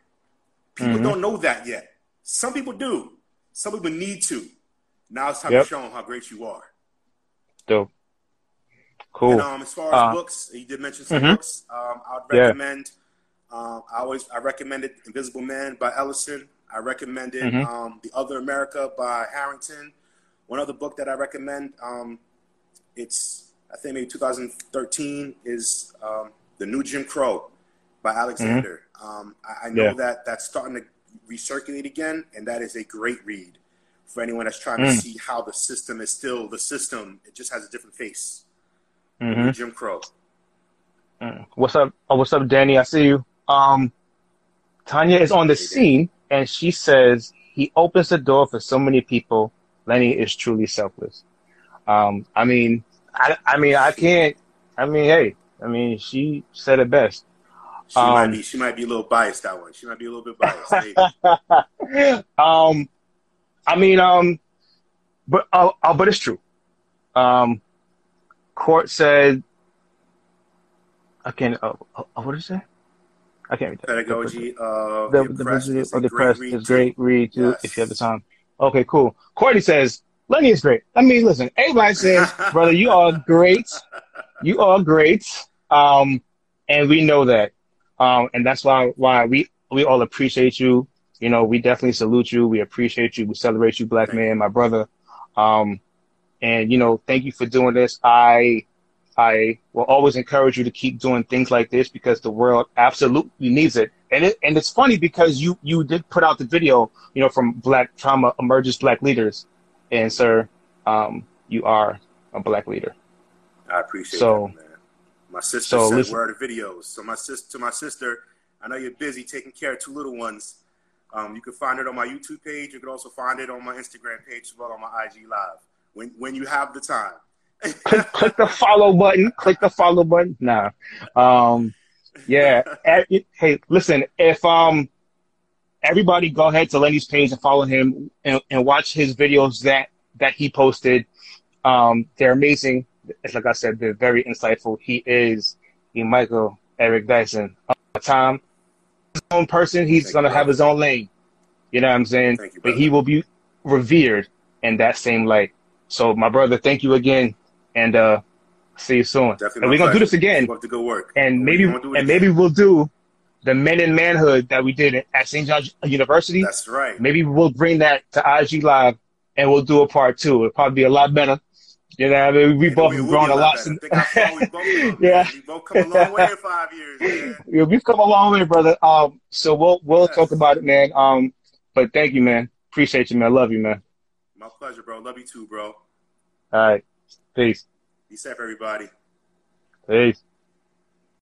People Mhm. don't know that yet. Some people do. some people need to. Now it's time Yep. to show them how great you are. Dope. Cool. And um, as far as Uh, books, you did mention some mhm. books. Um, I would Yeah. Um, I always I recommended Invisible Man by Ellison. I recommended Mhm. um, The Other America by Harrington. One other book that I recommend. Um, it's I think maybe 2013 is um, The New Jim Crow by Alexander. Um, I, I know Mm-hmm. Yeah. that that's starting to recirculate again, and that is a great read for anyone that's trying to Mm. see how the system is still the system. It just has a different face. hmm Jim Crow. What's up? Oh, what's up, Danny? I see you. Um, Tanya is on the scene, and she says he opens the door for so many people. Lenny is truly selfless. Um, I mean, I, I mean, I can't. I mean, hey, I mean, she said it best. She might Um, be she might be a little biased that one. She might be a little bit biased. [laughs] um, I mean, um, but uh, uh, but it's true. Um, court said, I can't. Uh, uh, what did it say? I can't read that. Pedagogy of The, the, the press Visitor is of the great press read is too. great. Read too Yes. if you have the time. Okay, cool. Courtney says Lenny is great. I mean, listen, everybody says, [laughs] brother, you are great. You are great. Um, and we know that. Um, and that's why why we we all appreciate you. You know, we definitely salute you. We appreciate you. We celebrate you, black man, my brother. Um, and you know, thank you for doing this. I I will always encourage you to keep doing things like this because the world absolutely needs it. And it and it's funny because you you did put out the video, you know, from Black Trauma Emerges Black Leaders, and sir, um, you are a black leader. I appreciate So- that, man. My sister so said, listen- "Where are the videos?" So my sister, to my sister, I know you're busy taking care of two little ones. Um, you can find it on my YouTube page. You can also find it on my Instagram page as well on my IG Live when when you have the time. Click, click the follow button. Click the follow button. Nah. Um, yeah. Eh, Hey, listen, if um everybody go ahead to Lenny's page and follow him and, and watch his videos that that he posted. Um, they're amazing. It's like I said, they're very insightful. He is he Michael Eric Dyson. Uh, Tom, his own person, he's Thank gonna have his own lane. You know what I'm saying? You, but he will be revered in that same light. So, my brother, thank you again, and uh, see you soon. Definitely, and we're gonna do this again, up the good work. and maybe gonna do it and again. maybe we'll do the Men in Manhood that we did at St. John's University. that's right. Maybe we'll bring that to IG Live, and we'll do a part two. It'll probably be a lot better. You know, I mean, we and both have grown a lot. since- Think how far we both come. [laughs] Yeah. We both come a long way in five years, man. [laughs] Yeah, we've come a long way, brother. Um, so we'll we'll Yes. talk about it, man. Um, but thank you, man. Appreciate you, man. Love you, man. My pleasure, bro. Love you too, bro. All right, peace, Be safe, everybody. peace.